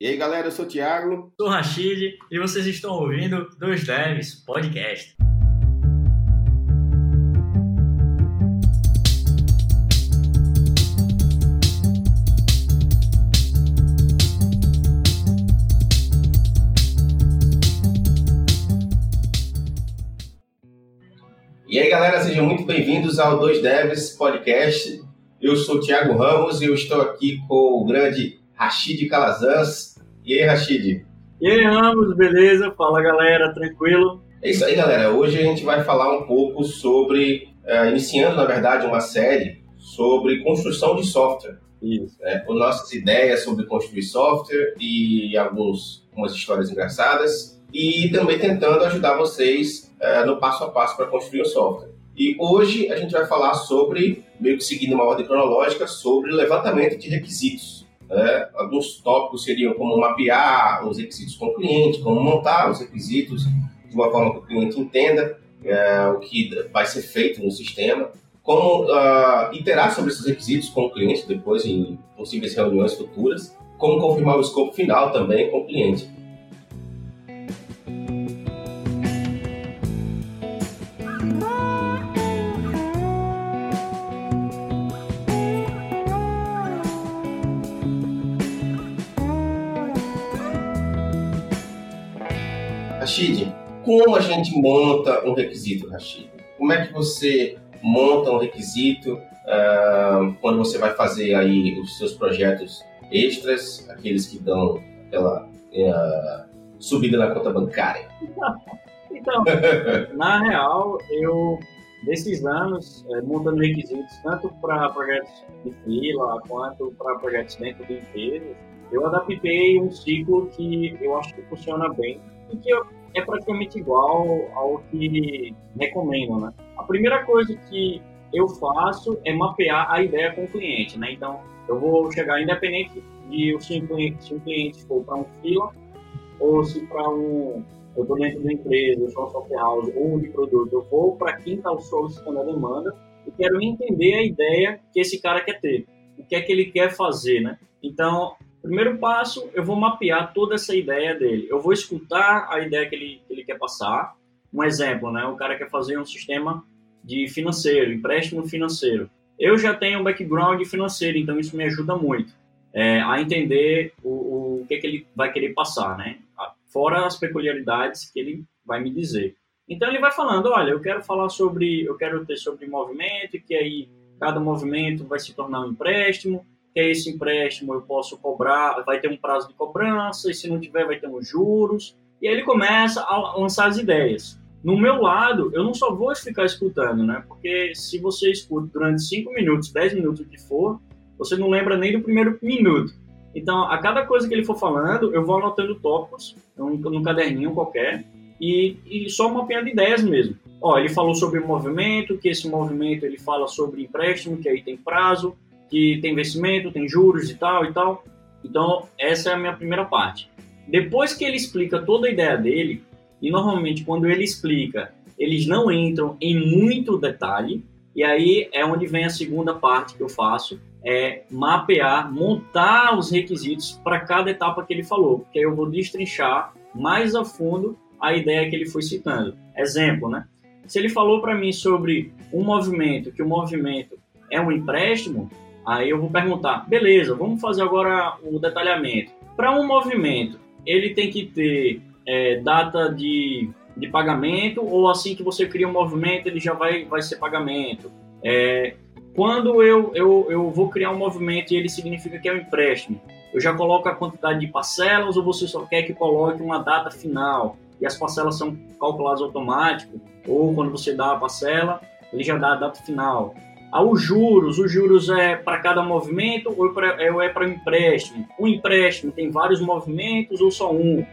E aí, galera, eu sou o Thiago. Sou o Rachid e vocês estão ouvindo Dois Devs Podcast. E aí, galera, sejam muito bem-vindos ao Dois Devs Podcast. Eu sou o Thiago Ramos e eu estou aqui com o grande Rachid Calazans. E aí, Rachid? E aí, Ramos, beleza? Fala, galera, tranquilo? É isso aí, galera. Hoje a gente vai falar um pouco sobre, uh, iniciando, na verdade, uma série sobre construção de software. Isso. Né, com nossas ideias sobre construir software e alguns, algumas histórias engraçadas. E também tentando ajudar vocês uh, no passo a passo para construir o software. E hoje a gente vai falar sobre, meio que seguindo uma ordem cronológica, sobre levantamento de requisitos. Né? Alguns tópicos seriam como mapear os requisitos com o cliente, como montar os requisitos de uma forma que o cliente entenda é, o que vai ser feito no sistema, como uh, iterar sobre esses requisitos com o cliente depois em possíveis reuniões futuras, como confirmar o escopo final também com o cliente. Como a gente monta um requisito, Rashid? Como é que você monta um requisito uh, quando você vai fazer aí os seus projetos extras, aqueles que dão aquela uh, subida na conta bancária? Então, na real, eu desses anos é, montando requisitos tanto para projetos de fila quanto para projetos dentro de empresas, eu adaptei um ciclo que eu acho que funciona bem e que eu é praticamente igual ao que recomendam, né? A primeira coisa que eu faço é mapear a ideia com o cliente, né? Então, eu vou chegar independente de um cliente, se um cliente for para um fila ou se para um eu estou dentro da empresa, eu sou uma software house ou de produto, eu vou para quem está solicitando a demanda e quero entender a ideia que esse cara quer ter, o que é que ele quer fazer, né? Então, Primeiro passo, eu vou mapear toda essa ideia dele. Eu vou escutar a ideia que ele, que ele quer passar. Um exemplo, né? O cara quer fazer um sistema de financeiro, empréstimo financeiro. Eu já tenho um background financeiro, então isso me ajuda muito é, a entender o, o que, é que ele vai querer passar, né? Fora as peculiaridades que ele vai me dizer. Então ele vai falando, olha, eu quero falar sobre, eu quero ter sobre movimento, que aí cada movimento vai se tornar um empréstimo, é esse empréstimo eu posso cobrar, vai ter um prazo de cobrança, e se não tiver, vai ter uns juros. E aí ele começa a lançar as ideias. No meu lado, eu não só vou ficar escutando, né? Porque se você escuta durante 5 minutos, 10 minutos, o que for, você não lembra nem do primeiro minuto. Então, a cada coisa que ele for falando, eu vou anotando tópicos num, num caderninho qualquer e, e só mapeando ideias mesmo. Ó, ele falou sobre movimento, que esse movimento ele fala sobre empréstimo, que aí tem prazo, que tem investimento, tem juros e tal e tal. Então, essa é a minha primeira parte. Depois que ele explica toda a ideia dele, e normalmente quando ele explica, eles não entram em muito detalhe, e aí é onde vem a segunda parte que eu faço, é mapear, montar os requisitos para cada etapa que ele falou, porque aí eu vou destrinchar mais a fundo a ideia que ele foi citando. Exemplo, né? Se ele falou para mim sobre um movimento, que o movimento é um empréstimo, Aí eu vou perguntar, beleza, vamos fazer agora o detalhamento. Para um movimento, ele tem que ter é, data de, de pagamento ou assim que você cria um movimento, ele já vai, vai ser pagamento. É, quando eu, eu, eu vou criar um movimento e ele significa que é um empréstimo, eu já coloco a quantidade de parcelas ou você só quer que coloque uma data final e as parcelas são calculadas automático ou quando você dá a parcela, ele já dá a data final aos juros. Os juros é para cada movimento ou é para é empréstimo. O empréstimo tem vários movimentos ou só um.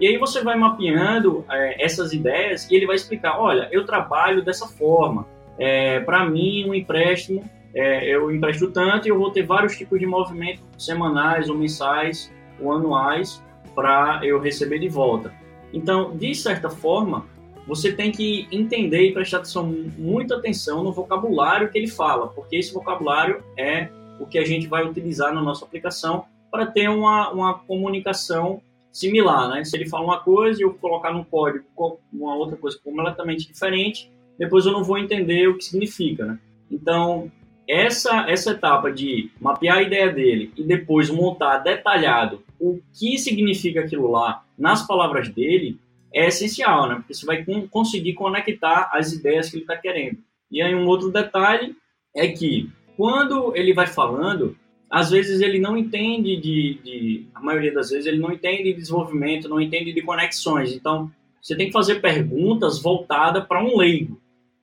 E aí você vai mapeando é, essas ideias e ele vai explicar, olha, eu trabalho dessa forma. É, para mim, um empréstimo, é, eu empresto tanto e eu vou ter vários tipos de movimentos semanais ou mensais ou anuais para eu receber de volta. Então, de certa forma, você tem que entender e prestar atenção, muita atenção no vocabulário que ele fala, porque esse vocabulário é o que a gente vai utilizar na nossa aplicação para ter uma, uma comunicação similar, né? Se ele fala uma coisa e eu colocar no código uma outra coisa completamente diferente, depois eu não vou entender o que significa, né? Então, essa, essa etapa de mapear a ideia dele e depois montar detalhado o que significa aquilo lá nas palavras dele é essencial, né? Porque você vai conseguir conectar as ideias que ele está querendo. E aí um outro detalhe é que quando ele vai falando, às vezes ele não entende de, de, a maioria das vezes ele não entende de desenvolvimento, não entende de conexões. Então você tem que fazer perguntas voltadas para um leigo.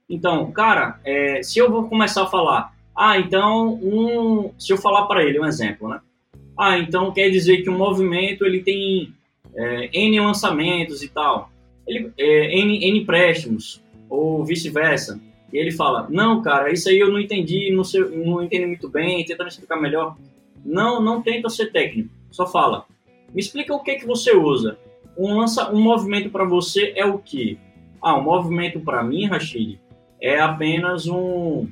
Então, cara, é, se eu vou começar a falar, ah, então um, se eu falar para ele um exemplo, né? Ah, então quer dizer que um movimento ele tem é, n lançamentos e tal, ele, é, n, n empréstimos ou vice-versa. E ele fala: Não, cara, isso aí eu não entendi, não, sei, não entendi muito bem, tenta me explicar melhor. Não, não tenta ser técnico, só fala. Me explica o que que você usa. Um, lança, um movimento para você é o que? Ah, um movimento para mim, Rashid, é apenas um,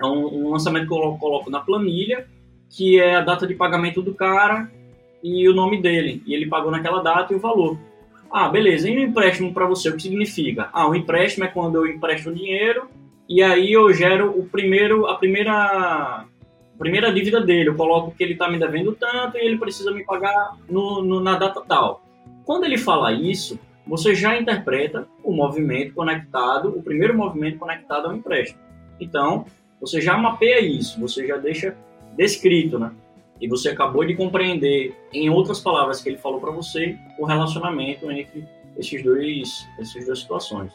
é um, um lançamento que eu coloco na planilha, que é a data de pagamento do cara e o nome dele. E ele pagou naquela data e o valor. Ah, beleza. E no empréstimo para você, o que significa? Ah, o empréstimo é quando eu empresto dinheiro e aí eu gero o primeiro, a primeira, a primeira dívida dele. Eu coloco que ele está me devendo tanto e ele precisa me pagar no, no, na data tal. Quando ele fala isso, você já interpreta o movimento conectado, o primeiro movimento conectado ao empréstimo. Então, você já mapeia isso, você já deixa descrito, né? E você acabou de compreender, em outras palavras que ele falou para você, o relacionamento entre esses dois, essas duas situações.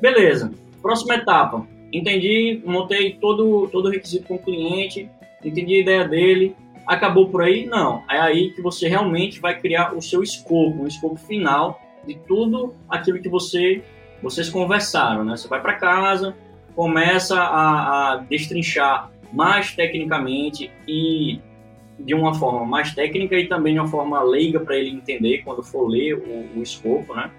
Beleza. Próxima etapa entendi, montei todo, todo o requisito com o cliente, entendi a ideia dele, acabou por aí? Não. É aí que você realmente vai criar o seu escopo, o escopo final de tudo aquilo que você vocês conversaram, né? Você vai para casa, começa a, a, destrinchar mais tecnicamente e de uma forma mais técnica e também de uma forma leiga para ele entender quando for ler o, o escopo, né?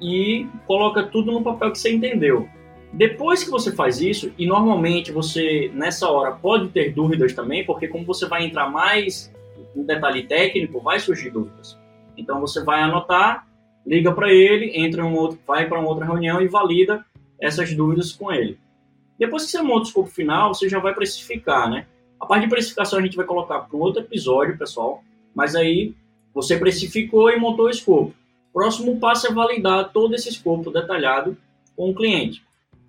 E coloca tudo no papel que você entendeu. Depois que você faz isso, e normalmente você nessa hora pode ter dúvidas também, porque como você vai entrar mais em detalhe técnico, vai surgir dúvidas. Então você vai anotar, liga para ele, entra um outro, vai para uma outra reunião e valida essas dúvidas com ele. Depois que você monta o escopo final, você já vai precificar, né? A parte de precificação a gente vai colocar para outro episódio, pessoal, mas aí você precificou e montou o escopo. Próximo passo é validar todo esse escopo detalhado com o cliente.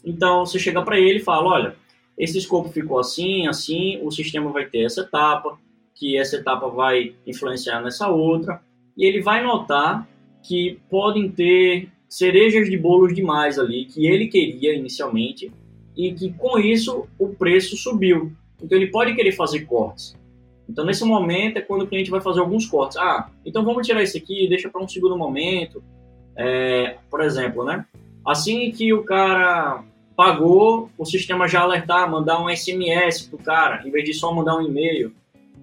Então, você chega para ele e fala, olha, esse escopo ficou assim, assim, o sistema vai ter essa etapa, que essa etapa vai influenciar nessa outra, e ele vai notar que podem ter cerejas de bolos demais ali, que ele queria inicialmente, e que com isso o preço subiu. Então ele pode querer fazer cortes. Então nesse momento é quando o cliente vai fazer alguns cortes. Ah, então vamos tirar isso aqui, deixa para um segundo momento. É, por exemplo, né? Assim que o cara pagou, o sistema já alertar, mandar um SMS pro cara, em vez de só mandar um e-mail.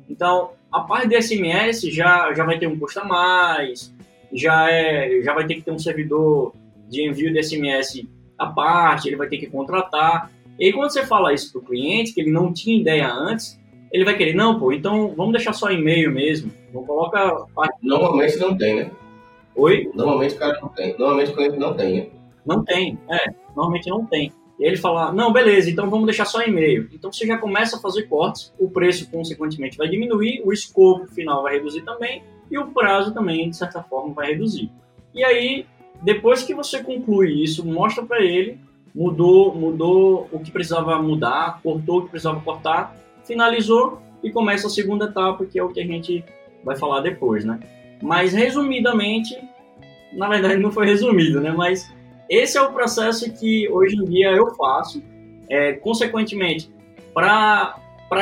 Então, a parte de SMS já, já vai ter um custo a mais, já, é, já vai ter que ter um servidor de envio de SMS à parte, ele vai ter que contratar. E aí, quando você fala isso para o cliente, que ele não tinha ideia antes, ele vai querer, não, pô, então vamos deixar só e-mail mesmo. Não coloca. Normalmente não tem, né? Oi? Normalmente o cara não tem. Normalmente o cliente não tem, né? Não tem, é. Normalmente não tem. E ele fala, não, beleza, então vamos deixar só e-mail. Então você já começa a fazer cortes, o preço consequentemente vai diminuir, o escopo final vai reduzir também e o prazo também, de certa forma, vai reduzir. E aí, depois que você conclui isso, mostra para ele, mudou, mudou o que precisava mudar, cortou o que precisava cortar, finalizou e começa a segunda etapa, que é o que a gente vai falar depois, né? Mas resumidamente, na verdade não foi resumido, né? Mas esse é o processo que hoje em dia eu faço. É, consequentemente, para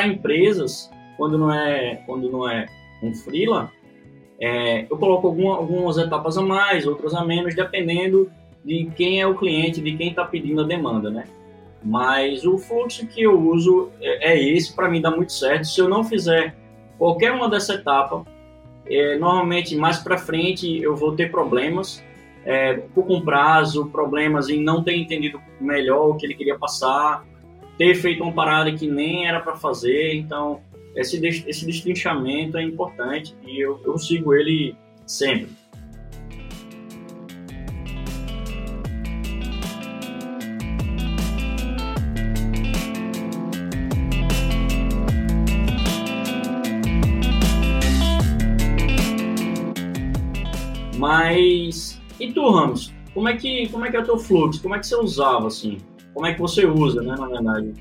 empresas, quando não é, quando não é um freela, é, eu coloco alguma, algumas etapas a mais, outras a menos, dependendo de quem é o cliente, de quem está pedindo a demanda, né? Mas o fluxo que eu uso é, é esse, para mim dá muito certo. Se eu não fizer qualquer uma dessa etapa, é, normalmente mais para frente eu vou ter problemas é, com prazo, problemas em não ter entendido melhor o que ele queria passar, ter feito uma parada que nem era para fazer. Então, esse, esse destrinchamento é importante e eu, eu sigo ele sempre. Como é que como é que é o teu fluxo? Como é que você usava assim? Como é que você usa, né, na verdade?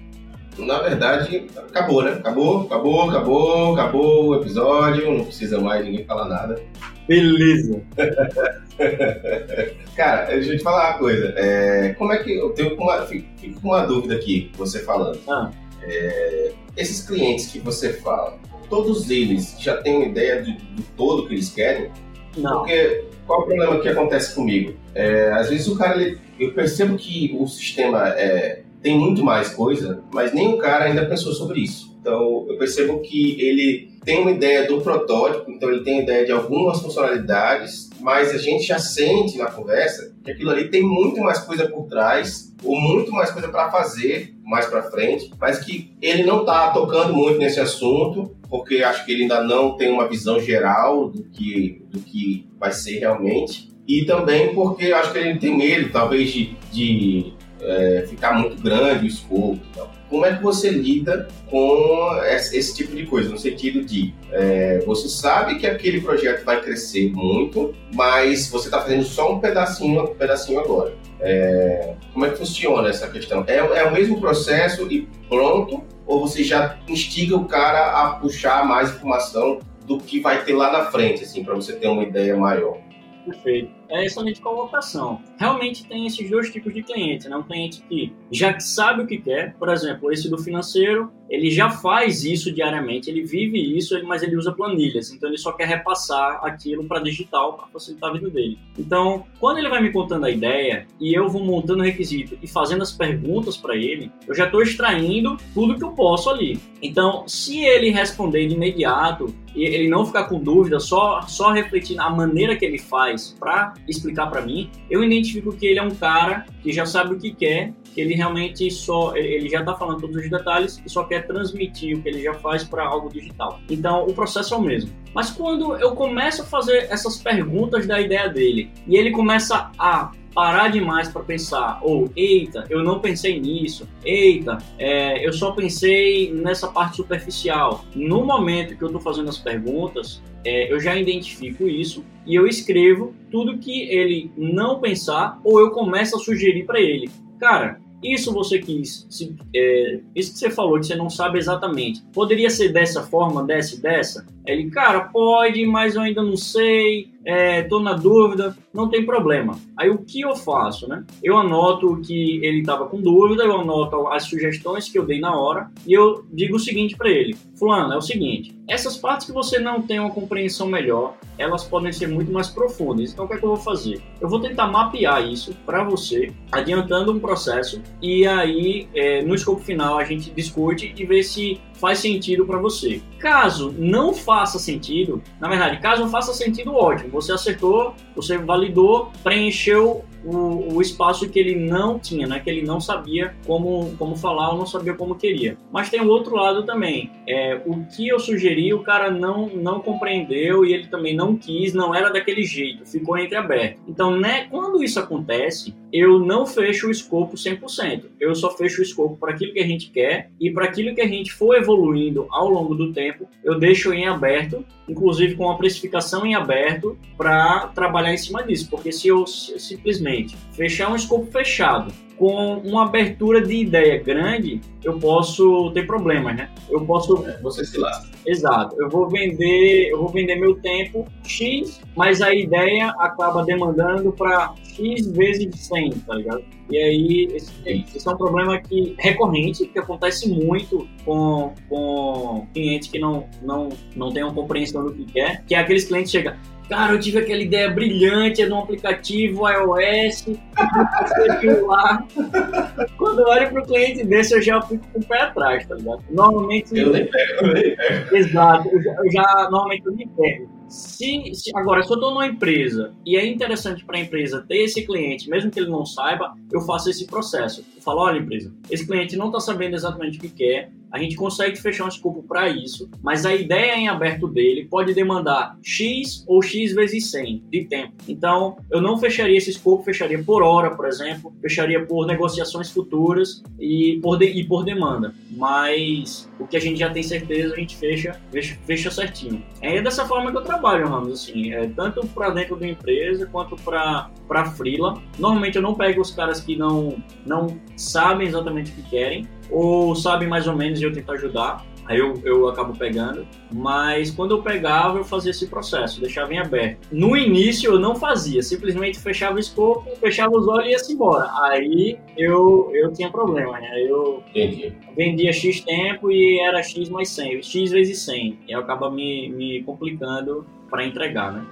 Na verdade, acabou, né? Acabou, acabou, acabou, acabou o episódio, não precisa mais ninguém falar nada. Beleza. Cara, deixa eu te falar uma coisa. É, como é que eu tenho uma, fico, com uma dúvida aqui, você falando. Ah. É, esses clientes que você fala, todos eles já têm uma ideia do, do todo que eles querem? Não. Porque qual o problema que acontece comigo? É, às vezes o cara, ele, eu percebo que o sistema é, tem muito mais coisa, mas nem o cara ainda pensou sobre isso. Então eu percebo que ele tem uma ideia do protótipo, então ele tem ideia de algumas funcionalidades, mas a gente já sente na conversa que aquilo ali tem muito mais coisa por trás, ou muito mais coisa para fazer mais para frente, mas que ele não está tocando muito nesse assunto, porque acho que ele ainda não tem uma visão geral do que, do que vai ser realmente. E também porque acho que ele tem medo, talvez, de, de é, ficar muito grande o escopo. Então. Como é que você lida com esse, tipo de coisa? No sentido de, é, você sabe que aquele projeto vai crescer muito, mas você está fazendo só um pedacinho, um pedacinho agora. É, como é que funciona essa questão? É, é o mesmo processo e pronto? Ou você já instiga o cara a puxar mais informação do que vai ter lá na frente, assim, para você ter uma ideia maior? Perfeito. É excelente colocação. Realmente tem esses dois tipos de clientes, né? Um cliente que já sabe o que quer, por exemplo, esse do financeiro, ele já faz isso diariamente, ele vive isso, mas ele usa planilhas, então ele só quer repassar aquilo para digital para facilitar a vida dele. Então, quando ele vai me contando a ideia e eu vou montando o requisito e fazendo as perguntas para ele, eu já estou extraindo tudo que eu posso ali. Então, se ele responder de imediato e ele não ficar com dúvida, só só refletir a maneira que ele faz para explicar para mim, eu identifico que ele é um cara que já sabe o que quer, que ele realmente só ele já está falando todos os detalhes e só quer transmitir o que ele já faz para algo digital. Então o processo é o mesmo. Mas quando eu começo a fazer essas perguntas da ideia dele e ele começa a parar demais para pensar, ou eita, eu não pensei nisso, eita, é, eu só pensei nessa parte superficial. No momento que eu estou fazendo as perguntas, é, eu já identifico isso e eu escrevo tudo que ele não pensar ou eu começo a sugerir para ele. Cara, isso você quis, se, é, isso que você falou, que você não sabe exatamente, poderia ser dessa forma, dessa e dessa? Ele, cara, pode, mas eu ainda não sei, é, tô na dúvida, não tem problema. Aí o que eu faço, né? Eu anoto que ele estava com dúvida, eu anoto as sugestões que eu dei na hora e eu digo o seguinte para ele: Fulano, é o seguinte, essas partes que você não tem uma compreensão melhor, elas podem ser muito mais profundas. Então o que é que eu vou fazer? Eu vou tentar mapear isso para você, adiantando um processo e aí é, no escopo final a gente discute e vê se faz sentido para você. Caso não faça sentido, na verdade, caso não faça sentido, ótimo, você acertou, você validou, preencheu o, o, espaço que ele não tinha, né? Que ele não sabia como, como falar ou não sabia como queria. Mas tem o outro lado também. É, o que eu sugeri, o cara não, não compreendeu e ele também não quis, não era daquele jeito, ficou entreaberto. Então, né, quando isso acontece, eu não fecho o escopo 100%. Eu só fecho o escopo para aquilo que a gente quer e para aquilo que a gente for evoluindo ao longo do tempo, eu deixo em aberto, inclusive com a precificação em aberto, para trabalhar em cima disso. Porque se eu simplesmente fechar um escopo fechado com uma abertura de ideia grande, eu posso ter problemas, né? Eu posso. É, você se lasca. Exato. Eu vou vender, eu vou vender meu tempo X, mas a ideia acaba demandando para X vezes 100, tá ligado? E aí, esse, esse, é um problema que recorrente, que acontece muito com, com clientes que não, não, não têm uma compreensão do que quer, que é aqueles clientes que chegam, Cara, eu tive aquela ideia brilhante de um aplicativo iOS, lá. Quando eu olho para o cliente desse, eu já fico com o pé atrás, tá ligado? Normalmente. Eu nem pego, eu nem pego. Exato, eu já, eu já normalmente eu me pego. Se, se, agora, se eu estou numa empresa e é interessante para a empresa ter esse cliente, mesmo que ele não saiba, eu faço esse processo. Eu falo, olha, empresa, esse cliente não está sabendo exatamente o que quer, a gente consegue fechar um escopo para isso, mas a ideia em aberto dele pode demandar X ou X vezes 100 de tempo. Então, eu não fecharia esse escopo, fecharia por hora, por exemplo, fecharia por negociações futuras e por, de, e por demanda. Mas o que a gente já tem certeza, a gente fecha, fecha, fecha certinho. É dessa forma que eu trabalho, Ramos, assim, é, tanto para dentro da empresa quanto para freela. Normalmente eu não pego os caras que não não sabem exatamente o que querem ou sabem mais ou menos e eu tento ajudar. Aí eu, eu acabo pegando, mas quando eu pegava, eu fazia esse processo, deixava em aberto. No início eu não fazia, simplesmente fechava o escopo, fechava os olhos e ia-se embora. Aí eu, eu tinha problema, né? Eu Entendi. vendia X tempo e era X mais 100, X vezes 100. E acaba me, me complicando para entregar, né?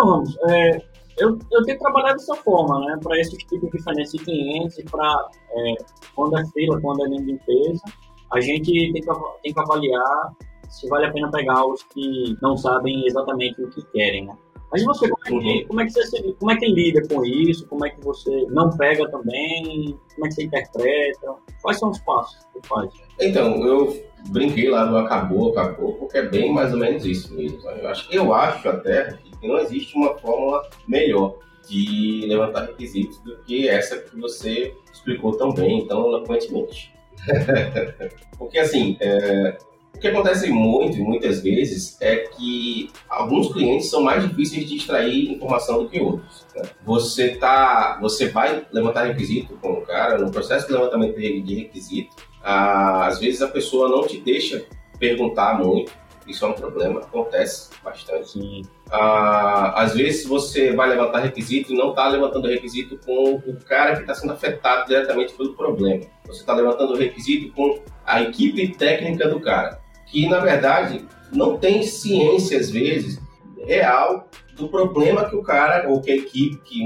Então, Ramos, é, eu, eu tenho trabalhado dessa forma, né, para esse tipo de diferença de clientes, para é, quando é fila, quando é linha de empresa, a gente tem que, tem que avaliar se vale a pena pegar os que não sabem exatamente o que querem, né? Mas você, como é, que, uhum. como, é que você, como é que lida com isso? Como é que você não pega também? Como é que você interpreta? Quais são os passos que você faz? Então, eu brinquei lá no acabou, acabou, porque é bem mais ou menos isso mesmo. Eu acho, eu acho até que não existe uma fórmula melhor de levantar requisitos do que essa que você explicou tão bem, tão eloquentemente. porque assim, é, o que acontece muito e muitas vezes é que alguns clientes são mais difíceis de extrair informação do que outros. Né? Você tá, você vai levantar requisito com o cara no processo de levantamento de requisito. Ah, às vezes a pessoa não te deixa perguntar muito. Isso é um problema, acontece bastante. Ah, às vezes você vai levantar requisito e não está levantando requisito com o cara que está sendo afetado diretamente pelo problema. Você está levantando requisito com a equipe técnica do cara, que na verdade não tem ciência às vezes real do problema que o cara ou que a equipe que,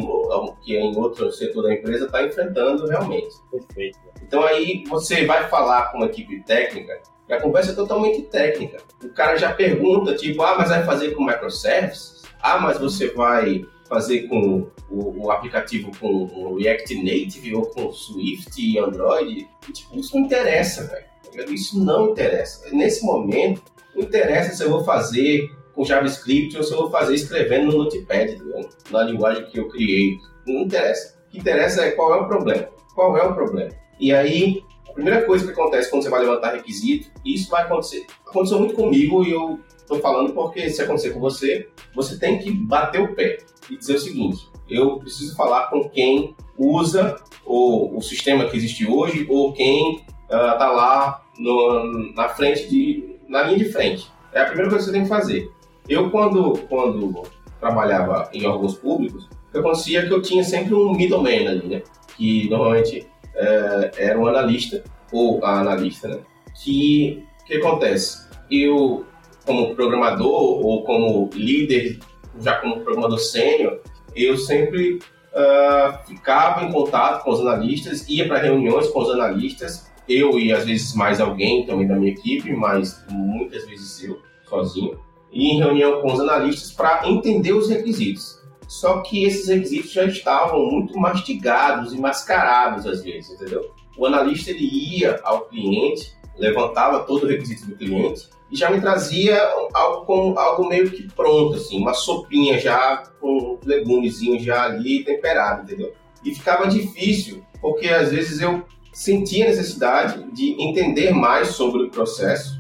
que é em outro setor da empresa está enfrentando realmente. Perfeito. Então aí você vai falar com uma equipe técnica e a conversa é totalmente técnica. O cara já pergunta, tipo, ah, mas vai fazer com microservices? Ah, mas você vai fazer com o, o aplicativo com o React Native ou com Swift e Android? E, tipo, isso não interessa, velho. Isso não interessa. Nesse momento, não interessa se eu vou fazer com JavaScript ou se eu vou fazer escrevendo no Notepad, tá na linguagem que eu criei. Não interessa. O que interessa é qual é o problema. Qual é o problema? E aí, primeira coisa que acontece quando você vai levantar requisito, isso vai acontecer. Aconteceu muito comigo e eu estou falando porque se acontecer com você, você tem que bater o pé e dizer o seguinte: eu preciso falar com quem usa o sistema que existe hoje ou quem está uh, lá no, na frente de na linha de frente. É a primeira coisa que você tem que fazer. Eu quando quando trabalhava em órgãos públicos, o que acontecia que eu tinha sempre um middleman ali, né? Que normalmente é, era um analista, ou a analista, né? Que, que acontece? Eu, como programador ou como líder, já como programador sênior, eu sempre uh, ficava em contato com os analistas, ia para reuniões com os analistas, eu e às vezes mais alguém também da minha equipe, mas muitas vezes eu, sozinho, e em reunião com os analistas para entender os requisitos. Só que esses requisitos já estavam muito mastigados e mascarados às vezes, entendeu? O analista ele ia ao cliente, levantava todo o requisito do cliente e já me trazia algo com algo meio que pronto, assim, uma sopinha já com legumezinho já ali temperado, entendeu? E ficava difícil, porque às vezes eu sentia necessidade de entender mais sobre o processo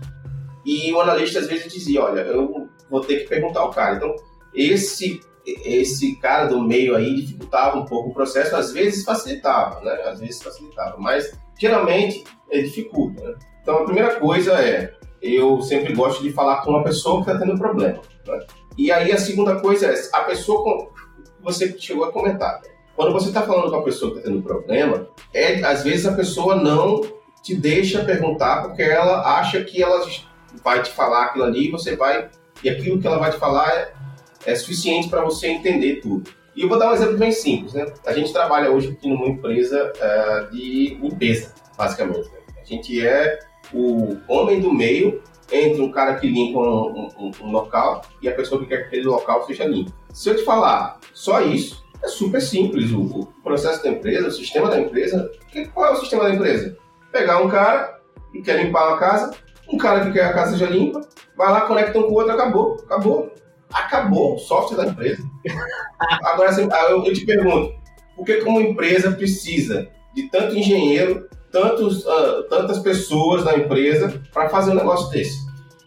e o analista às vezes dizia, olha, eu vou ter que perguntar ao cara. Então, esse esse cara do meio aí dificultava um pouco o processo, às vezes facilitava, né? Às vezes facilitava, mas geralmente é dificulta. Né? Então a primeira coisa é, eu sempre gosto de falar com uma pessoa que está tendo problema. Né? E aí a segunda coisa é, a pessoa com você chegou a comentar, né? quando você está falando com a pessoa que está tendo problema, é às vezes a pessoa não te deixa perguntar porque ela acha que ela vai te falar aquilo ali você vai e aquilo que ela vai te falar é, é suficiente para você entender tudo. E eu vou dar um exemplo bem simples, né? A gente trabalha hoje aqui numa empresa uh, de limpeza, basicamente. Né? A gente é o homem do meio entre um cara que limpa um, um, um, local e a pessoa que quer que aquele local seja limpo. Se eu te falar só isso, é super simples. O, o processo da empresa, o sistema da empresa. Que, qual é o sistema da empresa? Pegar um cara que quer limpar uma casa, um cara que quer a casa seja limpa, vai lá, conecta um com o outro, acabou. Acabou. Acabou o software da empresa. Agora, assim, eu, eu te pergunto, por que como empresa precisa de tanto engenheiro, tantos, uh, tantas pessoas na empresa para fazer um negócio desse?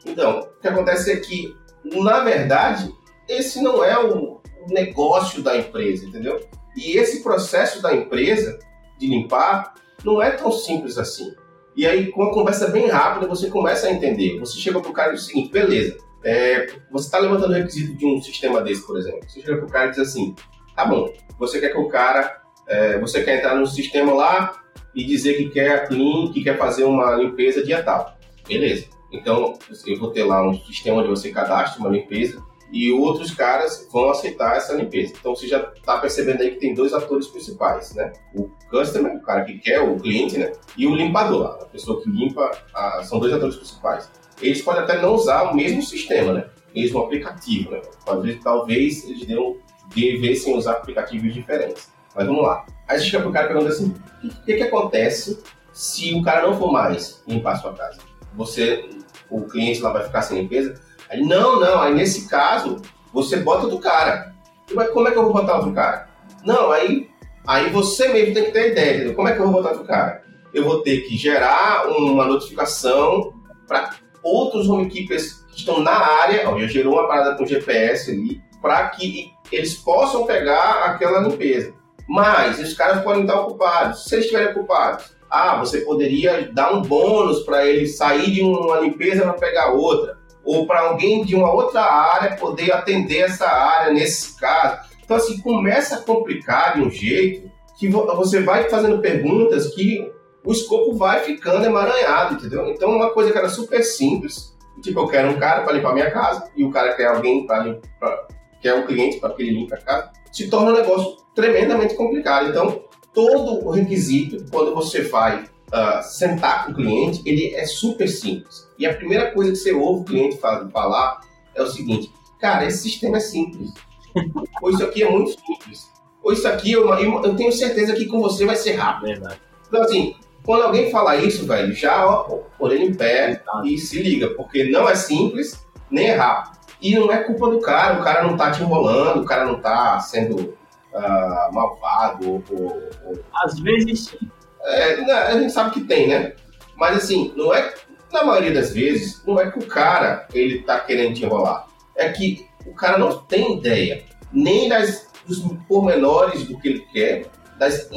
Então, o que acontece é que, na verdade, esse não é o negócio da empresa, entendeu? E esse processo da empresa de limpar não é tão simples assim. E aí, com uma conversa bem rápida, você começa a entender. Você chega para o cara e diz o seguinte: beleza, é, você está levantando o requisito de um sistema desse, por exemplo. Você chega para o cara e diz assim: tá bom, você quer que o cara, é, você quer entrar no sistema lá e dizer que quer clean, que quer fazer uma limpeza dia tal. Beleza. Então, eu vou ter lá um sistema onde você cadastra uma limpeza e outros caras vão aceitar essa limpeza. Então você já está percebendo aí que tem dois atores principais, né? O customer, o cara que quer, o cliente, né? E o limpador, a pessoa que limpa, a... são dois atores principais. Eles podem até não usar o mesmo sistema, né? O mesmo aplicativo, né? Talvez, talvez eles devam, devessem usar aplicativos diferentes. Mas vamos lá. Aí chega pro cara e pergunta assim: o que, que, que acontece se o cara não for mais limpar a sua casa? Você, o cliente lá vai ficar sem limpeza? Aí, não, não, aí nesse caso, você bota do cara. Mas como é que eu vou botar outro cara? Não, aí, aí você mesmo tem que ter ideia. Como é que eu vou botar outro cara? Eu vou ter que gerar uma notificação para outros homekeepers que estão na área. Ó, já gerou uma parada com GPS ali, para que eles possam pegar aquela limpeza. Mas os caras podem estar ocupados. Se eles estiverem ocupados, ah, você poderia dar um bônus para ele sair de uma limpeza para pegar outra ou para alguém de uma outra área poder atender essa área nesse caso. Então, assim, começa a complicar de um jeito que você vai fazendo perguntas que o escopo vai ficando emaranhado, entendeu? Então, uma coisa que era super simples, tipo, eu quero um cara para limpar minha casa e o cara quer alguém para limpar, quer um cliente para que ele limpe a casa, se torna um negócio tremendamente complicado. Então, todo o requisito, quando você vai uh, sentar com o cliente, ele é super simples. E a primeira coisa que você ouve o cliente falar é o seguinte: cara, esse sistema é simples. Ou isso aqui é muito simples. Ou isso aqui, eu, eu tenho certeza que com você vai ser rápido. Verdade. Então, assim, quando alguém fala isso, velho, já ó, orelha em pé e se liga, porque não é simples nem é rápido. E não é culpa do cara, o cara não tá te enrolando, o cara não tá sendo uh, malvado. Ou, ou, Às vezes sim. É, a gente sabe que tem, né? Mas assim, não é. Na maioria das vezes, não é que o cara ele tá querendo te enrolar. É que o cara não tem ideia nem das, dos pormenores do que ele quer, das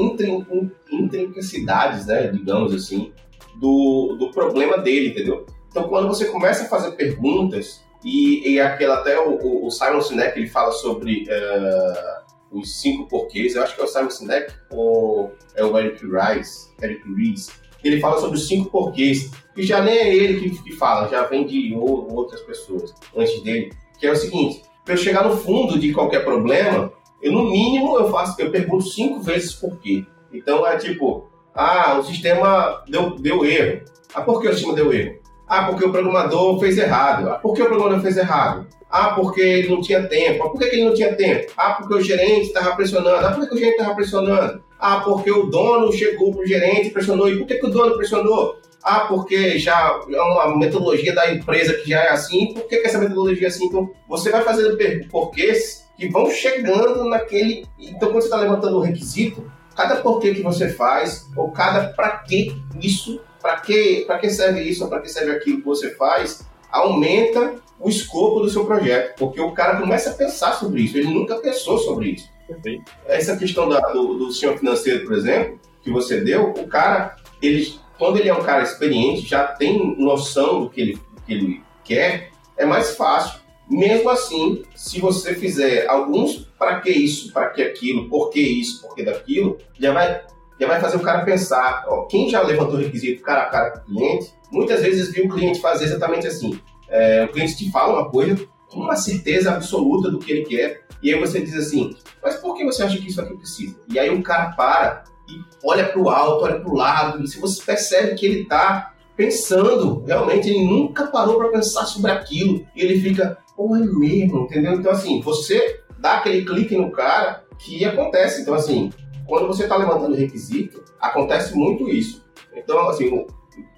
intricacidades, né, digamos assim, do, do problema dele, entendeu? Então, quando você começa a fazer perguntas, e, e aquele até o, o Simon Sinek, ele fala sobre uh, os cinco porquês, eu acho que é o Simon Sinek ou é o Eric Rice, Eric Ries, ele fala sobre os cinco porquês, que já nem é ele que, que fala, já vem de outras pessoas antes dele, que é o seguinte, para eu chegar no fundo de qualquer problema, eu no mínimo eu faço, eu pergunto cinco vezes por quê. Então é tipo, ah, o sistema deu, deu erro. Ah, por que o sistema deu erro? Ah, porque o programador fez errado. Ah, por que o programador fez errado? Ah, porque ele não tinha tempo. Ah, por que, ele não tinha tempo? Ah, porque o gerente estava pressionando. Ah, por que o gerente estava pressionando? Ah, porque o dono chegou para o gerente e pressionou. E por que, que o dono pressionou? Ah, porque já é uma metodologia da empresa que já é assim. Por que, que essa metodologia é assim? Então, você vai fazendo porquês que vão chegando naquele. Então, quando você está levantando o requisito, cada porquê que você faz, ou cada para que isso, para que, que serve isso, para que serve aquilo que você faz, aumenta o escopo do seu projeto, porque o cara começa a pensar sobre isso, ele nunca pensou sobre isso. Perfeito. Essa questão da, do, do senhor financeiro, por exemplo, que você deu, o cara, ele, quando ele é um cara experiente, já tem noção do que ele, do que ele quer, é mais fácil. Mesmo assim, se você fizer alguns para que isso, para que aquilo, por que isso, por que daquilo, já vai, já vai fazer o cara pensar. Ó, quem já levantou requisito cara a cara com o cliente, muitas vezes viu o cliente fazer exatamente assim. É, o cliente te fala uma coisa, com uma certeza absoluta do que ele quer. E aí você diz assim, mas por que você acha que isso aqui precisa? E aí o cara para e olha para o alto, olha para o lado, e se você percebe que ele está pensando, realmente ele nunca parou para pensar sobre aquilo, e ele fica, pô, é mesmo, entendeu? Então assim, você dá aquele clique no cara que acontece. Então assim, quando você está levantando requisito, acontece muito isso. Então assim,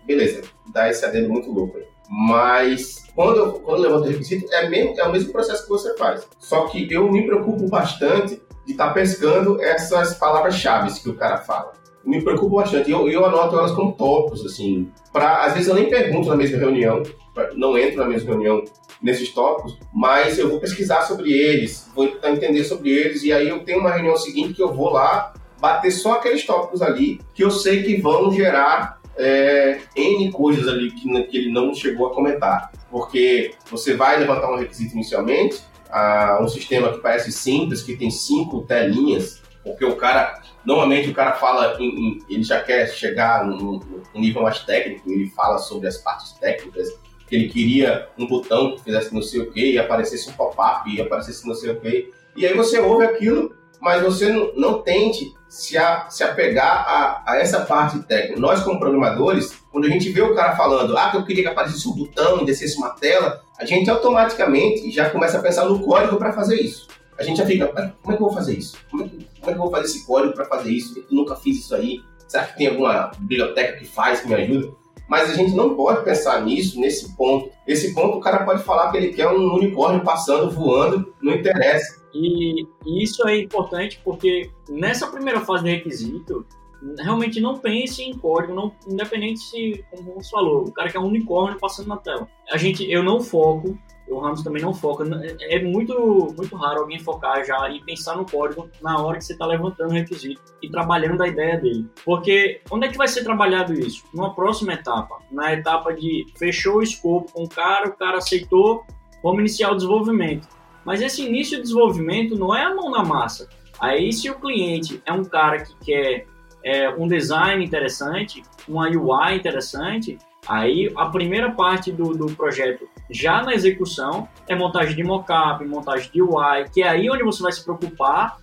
beleza, dá esse adendo muito louco aí. Mas quando eu, quando eu levanto requisito, é, mesmo, é o mesmo processo que você faz. Só que eu me preocupo bastante de estar tá pescando essas palavras-chave que o cara fala. Me preocupo bastante. Eu, eu anoto elas como tópicos, assim. Pra, às vezes eu nem pergunto na mesma reunião, não entro na mesma reunião nesses tópicos, mas eu vou pesquisar sobre eles, vou tentar entender sobre eles, e aí eu tenho uma reunião seguinte que eu vou lá bater só aqueles tópicos ali que eu sei que vão gerar é, N coisas ali que, que ele não chegou a comentar. Porque você vai levantar um requisito inicialmente, a, um sistema que parece simples, que tem cinco telinhas, porque o cara, normalmente o cara fala, em, em, ele já quer chegar num, num nível mais técnico, ele fala sobre as partes técnicas, que ele queria um botão que fizesse não sei o que, e aparecesse um pop-up, e aparecesse não sei o que. E aí você ouve aquilo, mas você não, não tente se, a, se apegar a, a, essa parte técnica. Nós, como programadores, quando a gente vê o cara falando, ah, que eu queria que aparecesse um botão e descesse uma tela, a gente automaticamente já começa a pensar no código para fazer isso. A gente já fica, como é que eu vou fazer isso? Como é que, como é que eu vou fazer esse código para fazer isso? Eu nunca fiz isso aí. Será que tem alguma biblioteca que faz, que me ajuda? Mas a gente não pode pensar nisso, nesse ponto. Esse ponto o cara pode falar que ele quer um unicórnio passando, voando, não interessa. E, isso é importante porque nessa primeira fase de requisito, realmente não pense em código, não, independente se, como você falou, o cara quer um unicórnio passando na tela. A gente, eu não foco, o Ramos também não foca. É muito, muito raro alguém focar já e pensar no código na hora que você está levantando o requisito e trabalhando a ideia dele. Porque onde é que vai ser trabalhado isso? Numa próxima etapa, na etapa de fechou o escopo com o cara, o cara aceitou, vamos iniciar o desenvolvimento. Mas esse início de desenvolvimento não é a mão na massa. Aí, se o cliente é um cara que quer é, um design interessante, uma UI interessante, aí a primeira parte do, do projeto, já na execução, é montagem de mockup, montagem de UI, que é aí onde você vai se preocupar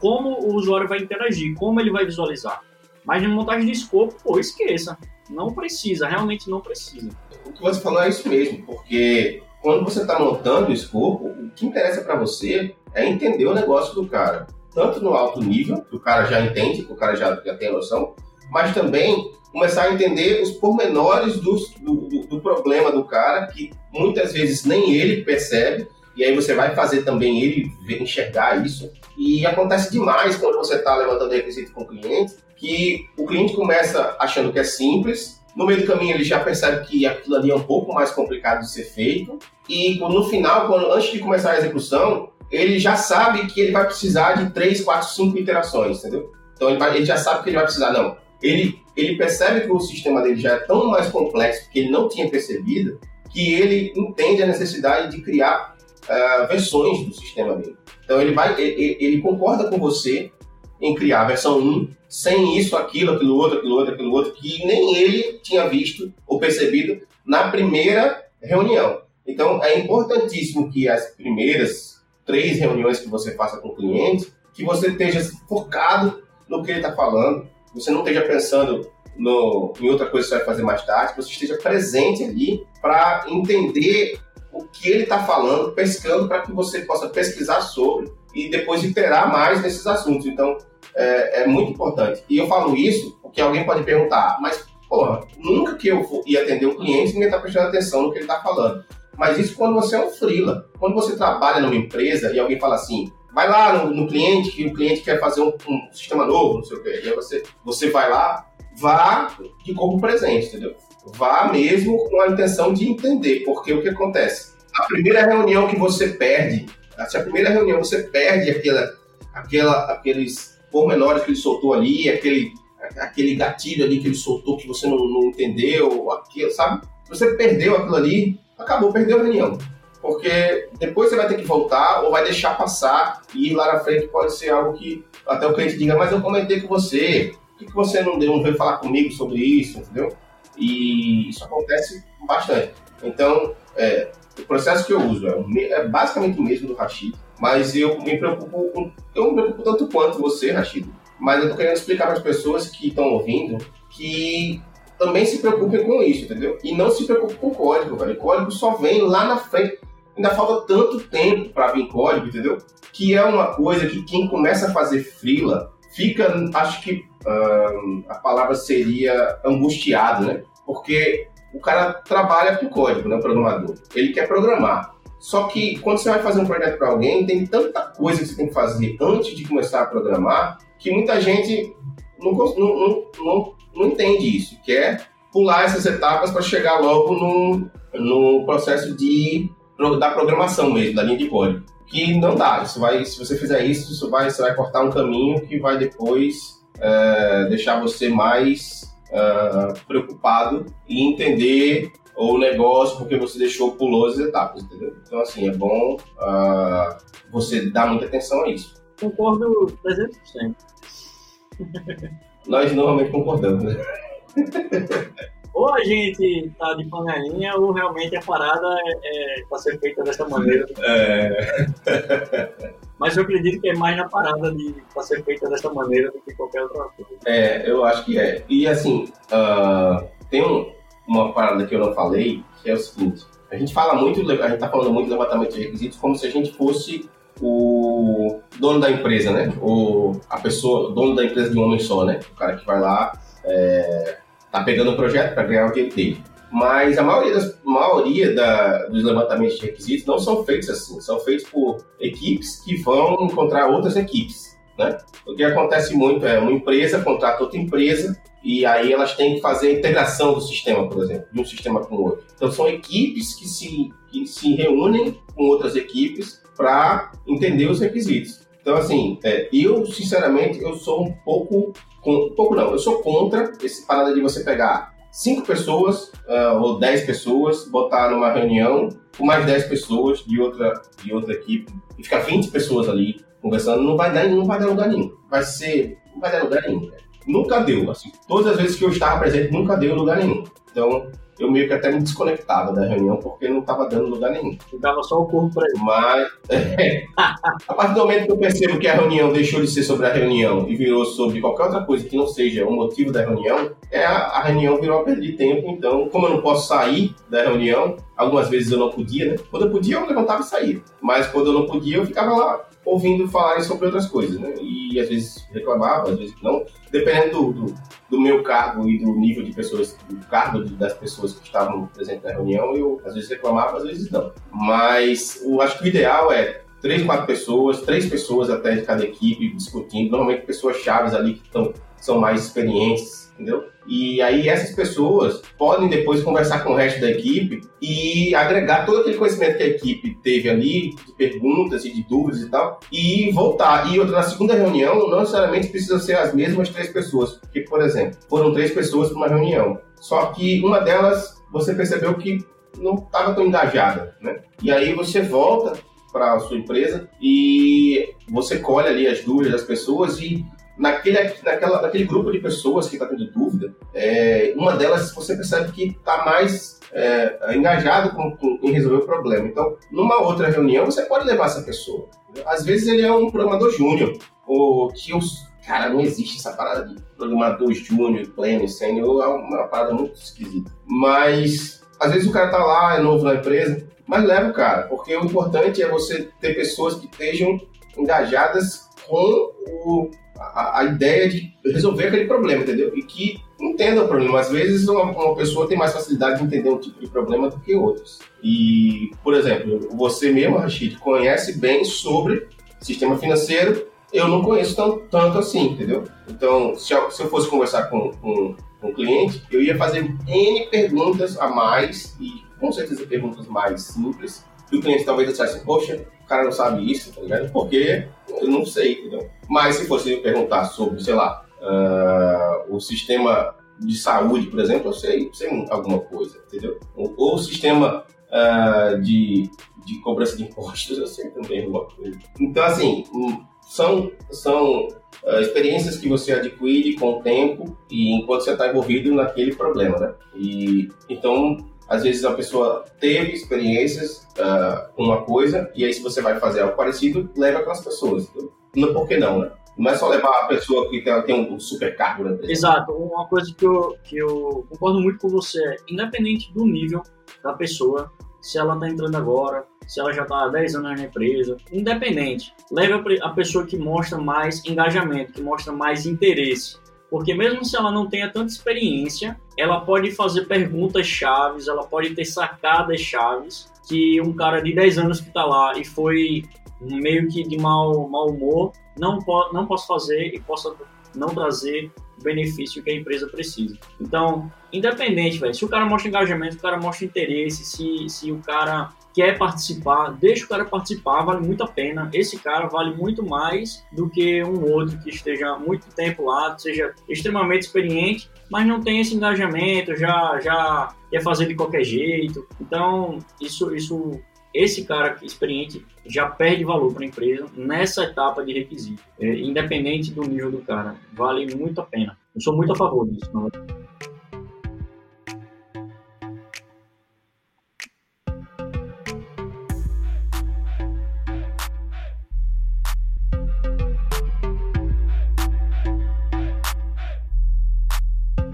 como o usuário vai interagir, como ele vai visualizar. Mas na montagem de escopo, pô, esqueça. Não precisa, realmente não precisa. O que você falou é isso mesmo, porque quando você está montando o escopo, o que interessa para você é entender o negócio do cara. Tanto no alto nível, que o cara já entende, que o cara já, já tem noção, mas também começar a entender os pormenores do, do, do, problema do cara, que muitas vezes nem ele percebe, e aí você vai fazer também ele enxergar isso. E acontece demais quando você está levantando requisito com o cliente, que o cliente começa achando que é simples, no meio do caminho ele já percebe que aquilo ali é um pouco mais complicado de ser feito. E no final, quando, antes de começar a execução, ele já sabe que ele vai precisar de 3, 4, 5 iterações, entendeu? Então ele, vai, ele já sabe que ele vai precisar, não. Ele, ele percebe que o sistema dele já é tão mais complexo que ele não tinha percebido, que ele entende a necessidade de criar uh, versões do sistema dele. Então ele vai, ele, ele concorda com você em criar a versão 1, sem isso, aquilo, aquilo outro, aquilo outro, aquilo outro, que nem ele tinha visto ou percebido na primeira reunião. Então, é importantíssimo que as primeiras três reuniões que você faça com o cliente, que você esteja focado no que ele está falando, você não esteja pensando no, em outra coisa que você vai fazer mais tarde, que você esteja presente ali para entender o que ele está falando, pescando para que você possa pesquisar sobre e depois iterar mais nesses assuntos. Então, é, é, muito importante. E eu falo isso porque alguém pode perguntar, mas, porra, nunca que eu ia atender um cliente, ninguém está prestando atenção no que ele está falando. Mas isso quando você é um freela. Quando você trabalha numa empresa e alguém fala assim, vai lá no, no cliente, que o cliente quer fazer um, um, sistema novo, não sei o quê. E aí você, você vai lá, vá de corpo presente, entendeu? Vá mesmo com a intenção de entender, porque o que acontece? A primeira reunião que você perde, se a primeira reunião você perde aquela, aquela, aqueles pormenores que ele soltou ali, aquele, aquele gatilho ali que ele soltou que você não, não entendeu, aquilo, sabe? Você perdeu aquilo ali, acabou, perdeu a reunião. Porque depois você vai ter que voltar ou vai deixar passar e ir lá na frente pode ser algo que até o cliente diga, mas eu comentei com você, por que, você não, deu, não veio falar comigo sobre isso, entendeu? E isso acontece bastante. Então, é, o processo que eu uso é, é basicamente o mesmo do Rashid, mas eu me preocupo, eu me preocupo tanto quanto você, Rashid, mas eu tô querendo explicar para as pessoas que estão ouvindo que também se preocupem com isso, entendeu? E não se preocupem com código, velho. O código só vem lá na frente. Ainda falta tanto tempo para vir código, entendeu? Que é uma coisa que quem começa a fazer freela fica, acho que uh, a palavra seria angustiado, né? Porque o cara trabalha com código, né, o programador. Ele quer programar. Só que quando você vai fazer um projeto para alguém, tem tanta coisa que você tem que fazer antes de começar a programar que muita gente não, não, não, não entende isso. Quer pular essas etapas para chegar logo no, no processo de, da programação mesmo, da linha de código. Que não dá. Isso vai, se você fizer isso, isso vai, você vai cortar um caminho que vai depois é, deixar você mais uh, preocupado em entender o negócio porque você deixou, pulou as etapas, entendeu? Então, assim, é bom uh, você dar muita atenção a isso. Concordo 300%. Nós normalmente concordamos, né? ou a gente tá de panelinha ou realmente a parada é, é ser feita dessa maneira. É. Mas eu acredito que é mais na parada de para ser feita dessa maneira do que qualquer outra coisa. É, eu acho que é. E assim, uh, tem um, uma parada que eu não falei, que é o seguinte. A gente fala muito, a gente tá falando muito de levantamento de requisitos como se a gente fosse o dono da empresa, né? O, a pessoa, dono da empresa de um homem só, né? O cara que vai lá, é, tá pegando o projeto para ganhar o dinheiro dele. Mas a maioria, das, maioria da, dos levantamentos de requisitos não são feitos assim, são feitos por equipes que vão encontrar outras equipes. Né? O que acontece muito é uma empresa contrata outra empresa e aí elas têm que fazer a integração do sistema, por exemplo, de um sistema com o outro. Então são equipes que se, que se reúnem com outras equipes para entender os requisitos. Então, assim, é, eu, sinceramente, eu sou um pouco um pouco não, eu sou contra esse parada de você pegar cinco pessoas uh, ou dez pessoas, botar numa reunião com mais dez pessoas de outra, de outra equipe e ficar 20 pessoas ali conversando, não vai dar, não vai dar lugar nenhum. Vai ser, não vai dar lugar nenhum. Nunca deu, assim. Todas as vezes que eu estava presente, nunca deu lugar nenhum. Então, eu meio que até me desconectava da reunião porque não estava dando lugar nenhum. Dava só o corpo para ele. Mas, é, a partir do momento que eu percebo que a reunião deixou de ser sobre a reunião e virou sobre qualquer outra coisa que não seja o motivo da reunião, é a, a reunião virou uma perda de tempo. Então, como eu não posso sair da reunião, algumas vezes eu não podia, né? Quando eu podia, eu levantava e saía. Mas quando eu não podia, eu ficava lá ouvindo falarem sobre outras coisas, né? E às vezes reclamava, às vezes não, dependendo do, do, do, meu cargo e do nível de pessoas, do cargo das pessoas que estavam presentes na reunião, eu às vezes reclamava, às vezes não. Mas eu acho que o ideal é três, quatro pessoas, três pessoas até de cada equipe discutindo, normalmente pessoas chaves ali que são mais experientes, entendeu? E aí essas pessoas podem depois conversar com o resto da equipe e agregar todo aquele conhecimento que a equipe teve ali, de perguntas e de dúvidas e tal, e voltar. E outra, na segunda reunião, não necessariamente precisam ser as mesmas três pessoas. Porque, por exemplo, foram três pessoas para uma reunião. Só que uma delas você percebeu que não estava tão engajada, né? E aí você volta para a sua empresa e você colhe ali as dúvidas das pessoas e naquele, naquela, naquele grupo de pessoas que está tendo dúvida, é, uma delas você percebe que está mais é, engajado com, com, em resolver o problema. Então, numa outra reunião, você pode levar essa pessoa. Às vezes ele é um programador júnior, ou que os. Cara, não existe essa parada de programador júnior, pleno, sênior, é uma parada muito esquisita. Mas, às vezes o cara tá lá, é novo na empresa, mas leva o cara, porque o importante é você ter pessoas que estejam engajadas com o, a, a, ideia de resolver aquele problema, entendeu? E que entenda o problema. Às vezes uma, uma, pessoa tem mais facilidade de entender um tipo de problema do que outros. E, por exemplo, você mesmo, Rashid, conhece bem sobre sistema financeiro, eu não conheço tão, tanto assim, entendeu? Então, se eu, se eu fosse conversar com, com, com um cliente, eu ia fazer N perguntas a mais, e com certeza perguntas mais simples, e o cliente talvez dissesse, poxa, o cara não sabe isso, tá ligado? Porque eu não sei, entendeu? Mas se fosse perguntar sobre, sei lá, uh, o sistema de saúde, por exemplo, eu sei, sei alguma coisa, entendeu? Ou, o sistema uh, de, de cobrança de impostos, eu sei também alguma coisa. Então, assim, hum, são, são uh, experiências que você adquire com o tempo e enquanto você está envolvido naquele problema, né? E, então, Às vezes a pessoa teve experiências uh, com uma coisa, e aí se você vai fazer algo parecido, leva aquelas pessoas. Não, por que não, né? Não é só levar a pessoa que tem, tem um supercargo na empresa. Exato. Uma coisa que eu, que eu concordo muito com você é, independente do nível da pessoa, se ela está entrando agora, se ela já está há 10 anos na empresa, independente, leve a pessoa que mostra mais engajamento, que mostra mais interesse. Porque mesmo se ela não tenha tanta experiência, ela pode fazer perguntas chaves, ela pode ter sacadas chaves que um cara de 10 anos que está lá e foi meio que de mau, mau humor, não, po não posso fazer e possa não trazer o benefício que a empresa precisa. Então, independente, velho, se o cara mostra engajamento, se o cara mostra interesse, se, se o cara quer participar, deixa o cara participar, vale muito a pena. Esse cara vale muito mais do que um outro que esteja muito tempo lá, seja extremamente experiente, mas não tem esse engajamento, já já quer fazer de qualquer jeito. Então, isso isso esse cara experiente já perde valor para a empresa nessa etapa de requisito, é, independente do nível do cara. Vale muito a pena. Eu sou muito a favor disso. Não é?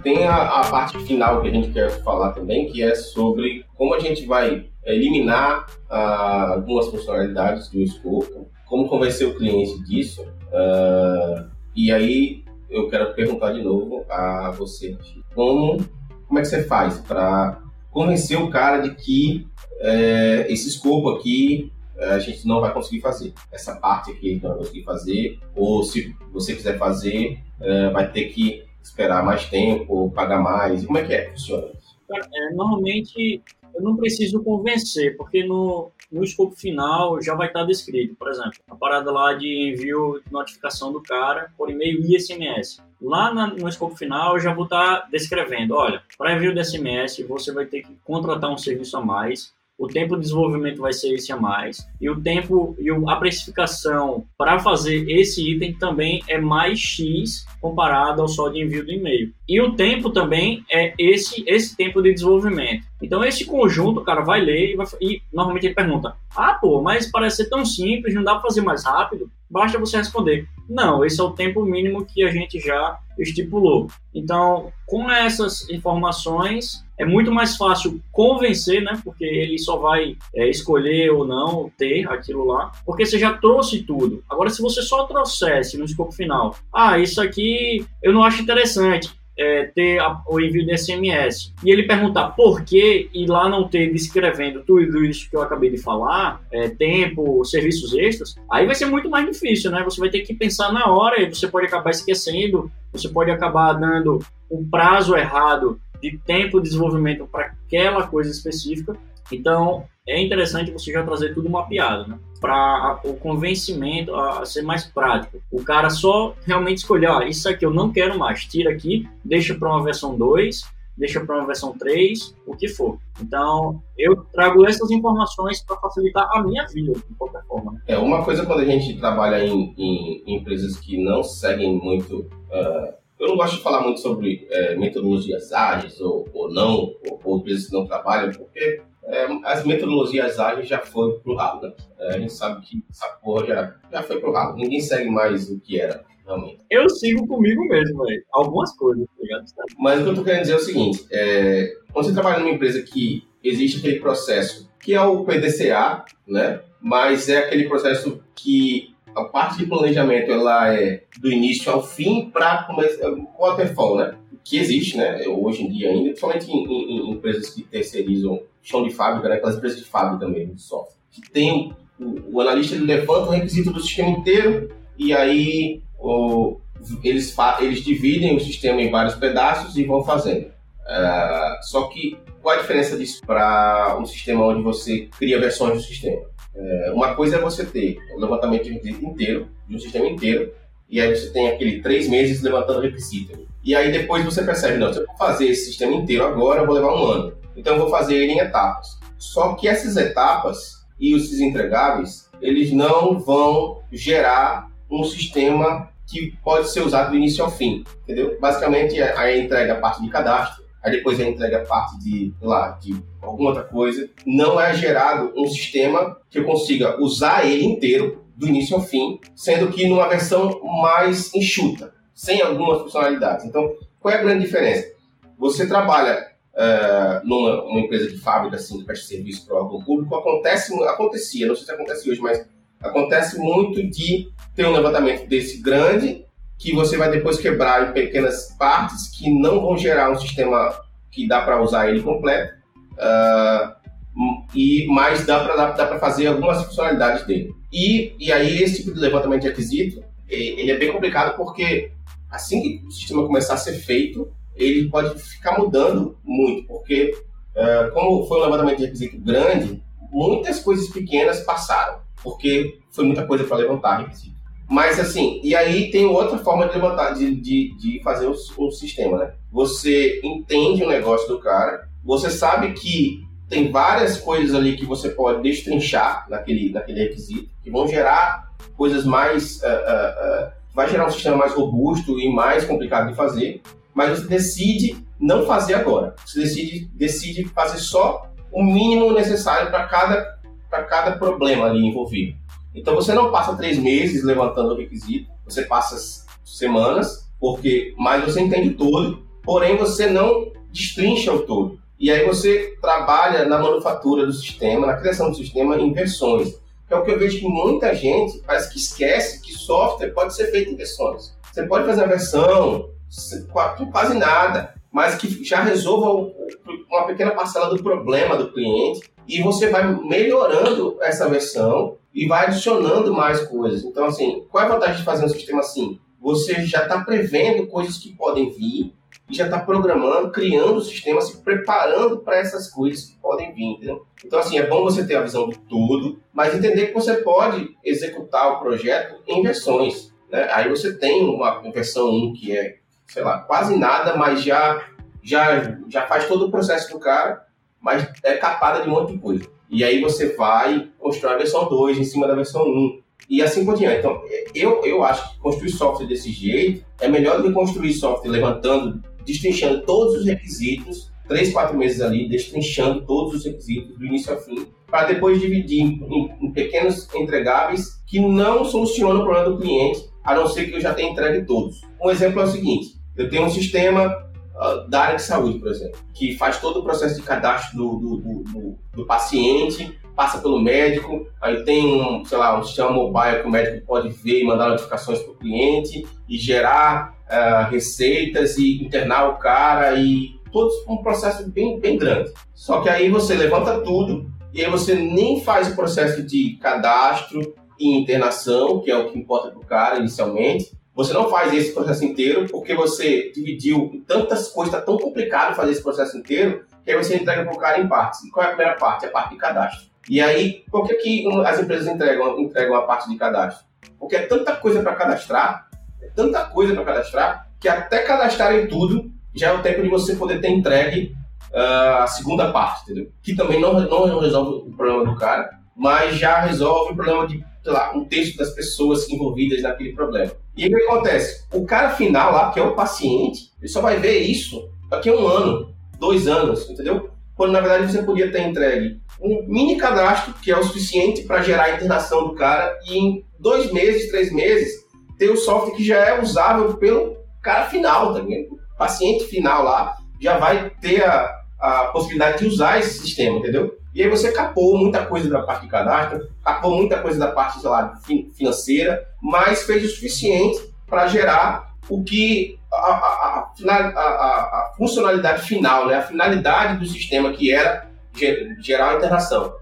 Tem a, a, parte final que a gente quer falar também, que é sobre como a gente vai eliminar uh, algumas funcionalidades do escopo, como convencer o cliente disso. Uh, e aí eu quero perguntar de novo a você, como, como é que você faz para convencer o cara de que é, esse escopo aqui eh, a gente não vai conseguir fazer. Essa parte aqui a gente não vai conseguir fazer, ou se você quiser fazer, é, vai ter que esperar mais tempo, pagar mais? Como é que é funciona É, normalmente eu não preciso convencer, porque no, no escopo final já vai estar descrito. Por exemplo, a parada lá de envio de notificação do cara por e-mail e SMS. Lá na, no escopo final eu já vou estar descrevendo, olha, para envio de SMS você vai ter que contratar um serviço a mais, o tempo de desenvolvimento vai ser esse a mais e o tempo e a precificação para fazer esse item também é mais X comparado ao só de envio do e-mail. E o tempo também é esse esse tempo de desenvolvimento. Então esse conjunto, o cara vai ler e, vai, e normalmente ele pergunta: "Ah, pô, mas parece ser tão simples, não dá para fazer mais rápido?" Basta você responder: "Não, esse é o tempo mínimo que a gente já estipulou". Então, com essas informações, é muito mais fácil convencer, né? Porque ele só vai é, escolher ou não ter aquilo lá, porque você já trouxe tudo. Agora, se você só trouxesse no escopo final, ah, isso aqui eu não acho interessante. É, ter a, o envio de SMS e ele perguntar por que e lá não ter descrevendo tudo isso que eu acabei de falar, é, tempo, serviços extras, aí vai ser muito mais difícil, né? Você vai ter que pensar na hora e você pode acabar esquecendo, você pode acabar dando um prazo errado de tempo de desenvolvimento para aquela coisa específica. Então, é interessante você já trazer tudo mapeado, né? Para o convencimento a, ser mais prático. O cara só realmente escolher, ah, isso aqui eu não quero mais, tira aqui, deixa para uma versão 2, deixa para uma versão 3, o que for. Então, eu trago essas informações para facilitar a minha vida, de qualquer forma. Né? É, uma coisa quando a gente trabalha em, em, em empresas que não seguem muito. Uh eu não gosto de falar muito sobre é, metodologias ágeis ou, ou não, ou, ou empresas que não trabalham, porque é, as metodologias ágeis já foram pro ralo, né? É, a gente sabe que essa porra já, já foi pro ralo. Ninguém segue mais o que era, realmente. Eu sigo comigo mesmo, velho. Algumas coisas, tá ligado? Mas o que eu tô querendo dizer é o seguinte, é, quando você trabalha numa empresa que existe aquele processo, que é o PDCA, né? Mas é aquele processo que a parte de planejamento ela é do início ao fim para o waterfall, né? Que existe, né? Hoje em dia ainda, principalmente em, em, em empresas que terceirizam chão de fábrica, né? Aquelas empresas de fábrica mesmo, de software. Que tem o, o analista ele levanta o requisito do sistema inteiro e aí o, eles, eles dividem o sistema em vários pedaços e vão fazendo. Uh, só que qual a diferença disso para um sistema onde você cria versões do sistema? É, uma coisa é você ter o levantamento de requisito inteiro, de um sistema inteiro, e aí você tem aquele três meses levantando requisito. E aí depois você percebe, não, se eu vou fazer esse sistema inteiro agora, eu vou levar um ano. Então eu vou fazer ele em etapas. Só que essas etapas e os entregáveis, eles não vão gerar um sistema que pode ser usado do início ao fim, entendeu? Basicamente, a entrega a parte de cadastro, aí depois ele entrega parte de, lá, de alguma outra coisa, não é gerado um sistema que eu consiga usar ele inteiro, do início ao fim, sendo que numa versão mais enxuta, sem algumas funcionalidades. Então, qual é a grande diferença? Você trabalha uh, numa empresa de fábrica, assim, que presta serviço para o órgão público, acontece, acontecia, não sei se acontece hoje, mas acontece muito de ter um levantamento desse grande que você vai depois quebrar em pequenas partes que não vão gerar um sistema que dá para usar ele completo. Uh, e mas dá para fazer algumas funcionalidades dele. E, e aí esse tipo de levantamento de requisito ele é bem complicado porque assim que o sistema começar a ser feito ele pode ficar mudando muito porque uh, como foi um levantamento de requisito grande muitas coisas pequenas passaram porque foi muita coisa para levantar requisito. Mas assim, e aí tem outra forma de levantar, de, de, de fazer o, sistema, né? Você entende o negócio do cara, você sabe que tem várias coisas ali que você pode destrinchar naquele, naquele requisito, que vão gerar coisas mais. Uh, uh, uh, vai gerar um sistema mais robusto e mais complicado de fazer, mas você decide não fazer agora. Você decide, decide fazer só o mínimo necessário para cada, cada problema ali envolvido. Então você não passa três meses levantando o requisito, você passa semanas, porque mas você entende todo, porém você não destrincha o todo. E aí você trabalha na manufatura do sistema, na criação do sistema em versões. Que é o que eu vejo que muita gente parece que esquece que software pode ser feito em versões. Você pode fazer uma versão quase nada, mas que já resolva uma pequena parcela do problema do cliente e você vai melhorando essa versão e vai adicionando mais coisas. Então, assim, qual é a vantagem de fazer um sistema assim? Você já está prevendo coisas que podem vir e já está programando, criando o sistema, se preparando para essas coisas que podem vir, entendeu? Então, assim, é bom você ter a visão do todo, mas entender que você pode executar o projeto em versões. Né? Aí você tem uma versão 1 que é, sei lá, quase nada, mas já, já, já faz todo o processo do cara, mas é capada de um monte de coisa. E aí você vai construir a versão 2 em cima da versão 1. E assim por diante. Então, eu, eu acho que construir software desse jeito é melhor do que construir software levantando, destrinchando todos os requisitos, três, quatro meses ali, destrinchando todos os requisitos do início ao fim, para depois dividir em, em, pequenos entregáveis que não solucionam o problema do cliente, a não ser que eu já tenha entregue todos. Um exemplo é o seguinte: eu tenho um sistema uh, da área de saúde, por exemplo, que faz todo o processo de cadastro do, do, do, do paciente, passa pelo médico, aí tem um, sei lá, um sistema mobile que o médico pode ver e mandar notificações para o cliente e gerar uh, receitas e internar o cara e todo um processo bem, bem grande. Só que aí você levanta tudo e aí você nem faz o processo de cadastro e internação, que é o que importa para o cara inicialmente, você não faz esse processo inteiro porque você dividiu em tantas coisas, está tão complicado fazer esse processo inteiro, que aí você entrega para o cara em partes. E qual é a primeira parte? A parte de cadastro. E aí, por que, que as empresas entregam, entregam a parte de cadastro? Porque é tanta coisa para cadastrar, é tanta coisa para cadastrar, que até cadastrarem tudo já é o tempo de você poder ter entregue uh, a segunda parte, entendeu? Que também não, não resolve o problema do cara, mas já resolve o problema de sei lá, um terço das pessoas envolvidas naquele problema. E o que acontece? O cara final lá, que é o paciente, ele só vai ver isso daqui a um ano, dois anos, entendeu? Quando na verdade você podia ter entregue um mini cadastro que é o suficiente para gerar a internação do cara e em dois meses, três meses, ter o software que já é usável pelo cara final, tá vendo? O paciente final lá já vai ter a, a possibilidade de usar esse sistema, entendeu? E aí você capou muita coisa da parte de cadastro, capou muita coisa da parte, sei lá, financeira, mas fez o suficiente para gerar o que a, a, a, a, funcionalidade final, né? a finalidade do sistema que era gerar a internação,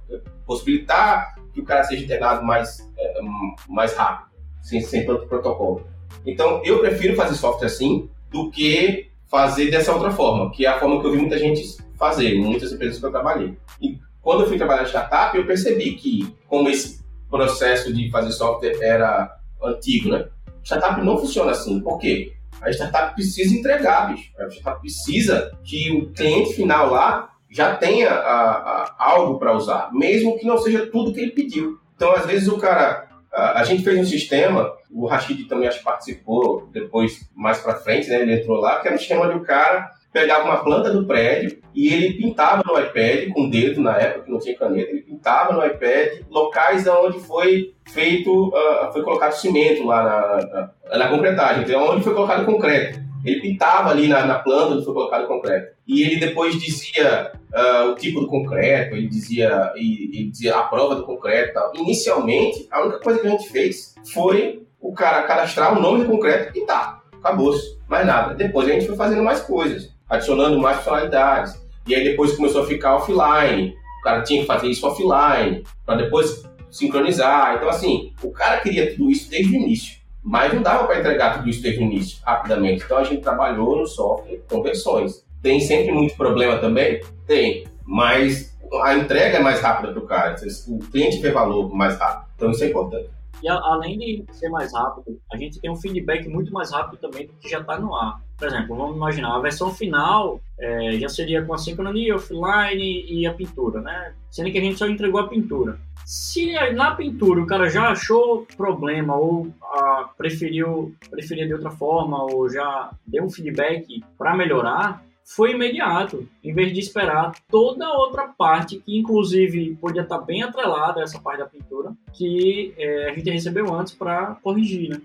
possibilitar que o cara seja internado mais, é, mais rápido, sem, sem tanto protocolo. Então, eu prefiro fazer software assim do que fazer dessa outra forma, que é a forma que eu vi muita gente fazer, muitas empresas que eu trabalhei. E quando eu fui trabalhar em startup, eu percebi que, como esse processo de fazer software era antigo, né? Startup não funciona assim. Por quê? A startup precisa entregar, bicho. A startup precisa que o cliente final lá já tenha a, a, algo para usar, mesmo que não seja tudo que ele pediu. Então, às vezes, o cara. A, a gente fez um sistema, o Rashid também acho que participou depois, mais para frente, né? Ele entrou lá, que era um sistema onde o cara pegava uma planta do prédio e ele pintava no iPad, com o dedo na época, que não tinha caneta, ele pintava no iPad locais onde foi feito, uh, foi colocado cimento lá na, na, na concretagem, então onde foi colocado concreto. Ele pintava ali na, na planta onde foi colocado concreto. E ele depois dizia uh, o tipo do concreto, ele dizia, ele, ele dizia a prova do concreto. Tal. Inicialmente, a única coisa que a gente fez foi o cara cadastrar o nome do concreto e tá, acabou-se. Mais nada. Depois a gente foi fazendo mais coisas, adicionando mais funcionalidades. E aí depois começou a ficar offline. O cara tinha que fazer isso offline, para depois sincronizar. Então, assim, o cara queria tudo isso desde o início. Mas não dava para entregar tudo isso desde o início, rapidamente. Então a gente trabalhou no software com versões. Tem sempre muito problema também? Tem. Mas a entrega é mais rápida para o cara. O cliente vê valor mais rápido. Então isso é importante. E a, além de ser mais rápido, a gente tem um feedback muito mais rápido também do que já está no ar. Por exemplo, vamos imaginar, a versão final é, já seria com a sincronia, offline e a pintura, né? Sendo que a gente só entregou a pintura. Se na pintura o cara já achou problema ou ah, preferiu, preferiu de outra forma ou já deu um feedback para melhorar, foi imediato, em vez de esperar toda a outra parte, que inclusive podia estar bem atrelada essa parte da pintura, que é, a gente recebeu antes para corrigir, né?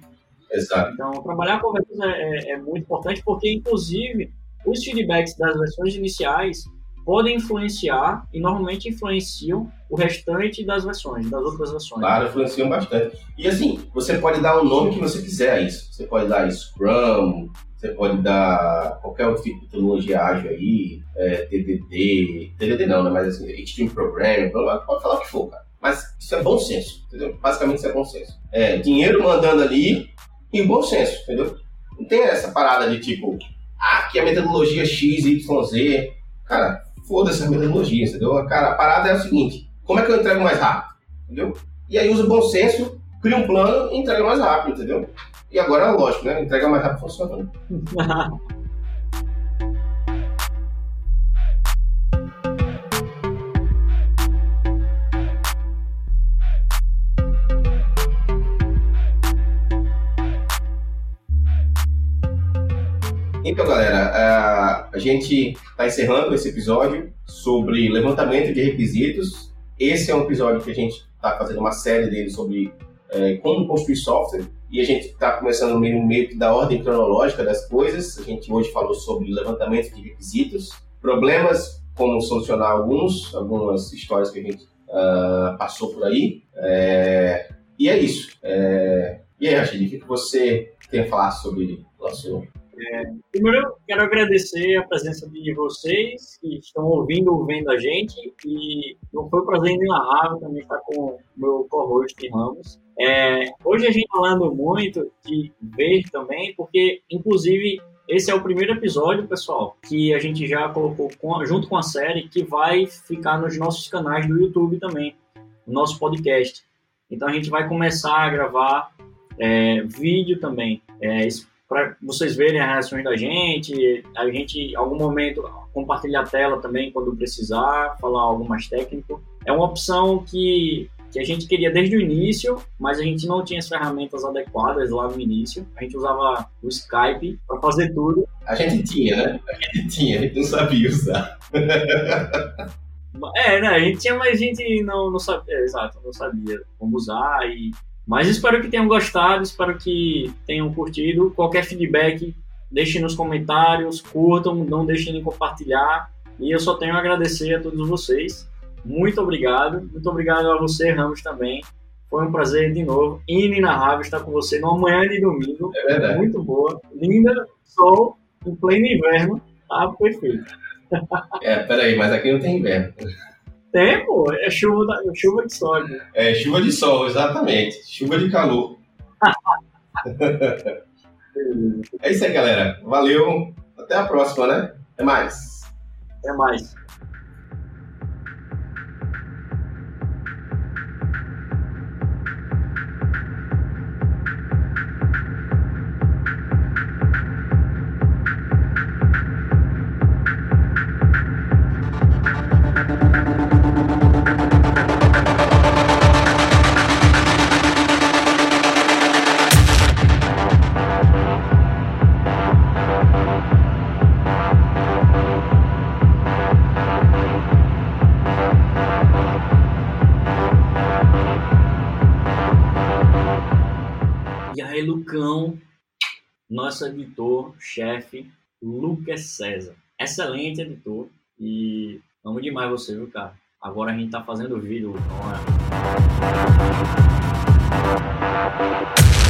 Exato. Então, trabalhar com versões é, é, é, muito importante, porque inclusive os feedbacks das versões iniciais podem influenciar e normalmente influenciam o restante das versões, das outras versões. Claro, influenciam bastante. E assim, você pode dar o nome que você quiser a isso. Você pode dar Scrum, você pode dar qualquer outro tipo de tecnologia ágil aí, é, TDD, TDD não, né? Mas assim, Extreme Programming, pode falar o que for, cara. Mas isso é bom senso, entendeu? Basicamente isso é bom senso. É, dinheiro mandando ali e bom senso, entendeu? Não tem essa parada de tipo, ah, que a metodologia X, Y, Z. Cara, foda-se a metodologia, entendeu? Cara, a parada é o seguinte, como é que eu entrego mais rápido, entendeu? E aí usa bom senso, cria um plano e entrega mais rápido, entendeu? E agora, lógico, né? Entrega mais rápido funcionando. Então, galera, a gente está encerrando esse episódio sobre levantamento de requisitos. Esse é um episódio que a gente está fazendo uma série dele sobre é, como construir software e a gente está começando meio, meio que da ordem cronológica das coisas. A gente hoje falou sobre levantamento de requisitos, problemas, como solucionar alguns, algumas histórias que a gente uh, passou por aí. É, e é isso. É, e aí, Rachid, o que você tem a falar sobre o nosso é, primeiro, quero agradecer a presença de vocês que estão ouvindo ou vendo a gente. E não foi um prazer inenarrável também estar com o meu co-host Ramos. É, hoje a gente falando muito de ver também, porque inclusive esse é o primeiro episódio, pessoal, que a gente já colocou com, junto com a série, que vai ficar nos nossos canais do YouTube também, no nosso podcast. Então a gente vai começar a gravar é, vídeo também. É, para vocês verem as reações da gente. A gente, em algum momento, compartilhar a tela também quando precisar, falar algo mais técnico. É uma opção que, que a gente queria desde o início, mas a gente não tinha as ferramentas adequadas lá no início. A gente usava o Skype para fazer tudo. A gente tinha, né? A gente tinha, a gente não sabia usar. É, né? A gente tinha, mas a gente não, não sabia, exato, não sabia como usar e mas espero que tenham gostado, espero que tenham curtido. Qualquer feedback, deixem nos comentários, curtam, não deixem de compartilhar. E eu só tenho a agradecer a todos vocês. Muito obrigado. Muito obrigado a você, Ramos, também. Foi um prazer de novo, inenarrável estar com você numa manhã de domingo. É verdade. Muito boa. Linda, sol, em pleno inverno. Tá perfeito. É, peraí, mas aqui não tem inverno. Tem, pô, é chuva, da, chuva de sol. Né? É, chuva de sol, exatamente. Chuva de calor. é isso aí, galera. Valeu. Até a próxima, né? Até mais. Até mais. Nosso editor-chefe, Lucas César. Excelente editor e amo demais você, viu, cara? Agora a gente tá fazendo vídeo, não é?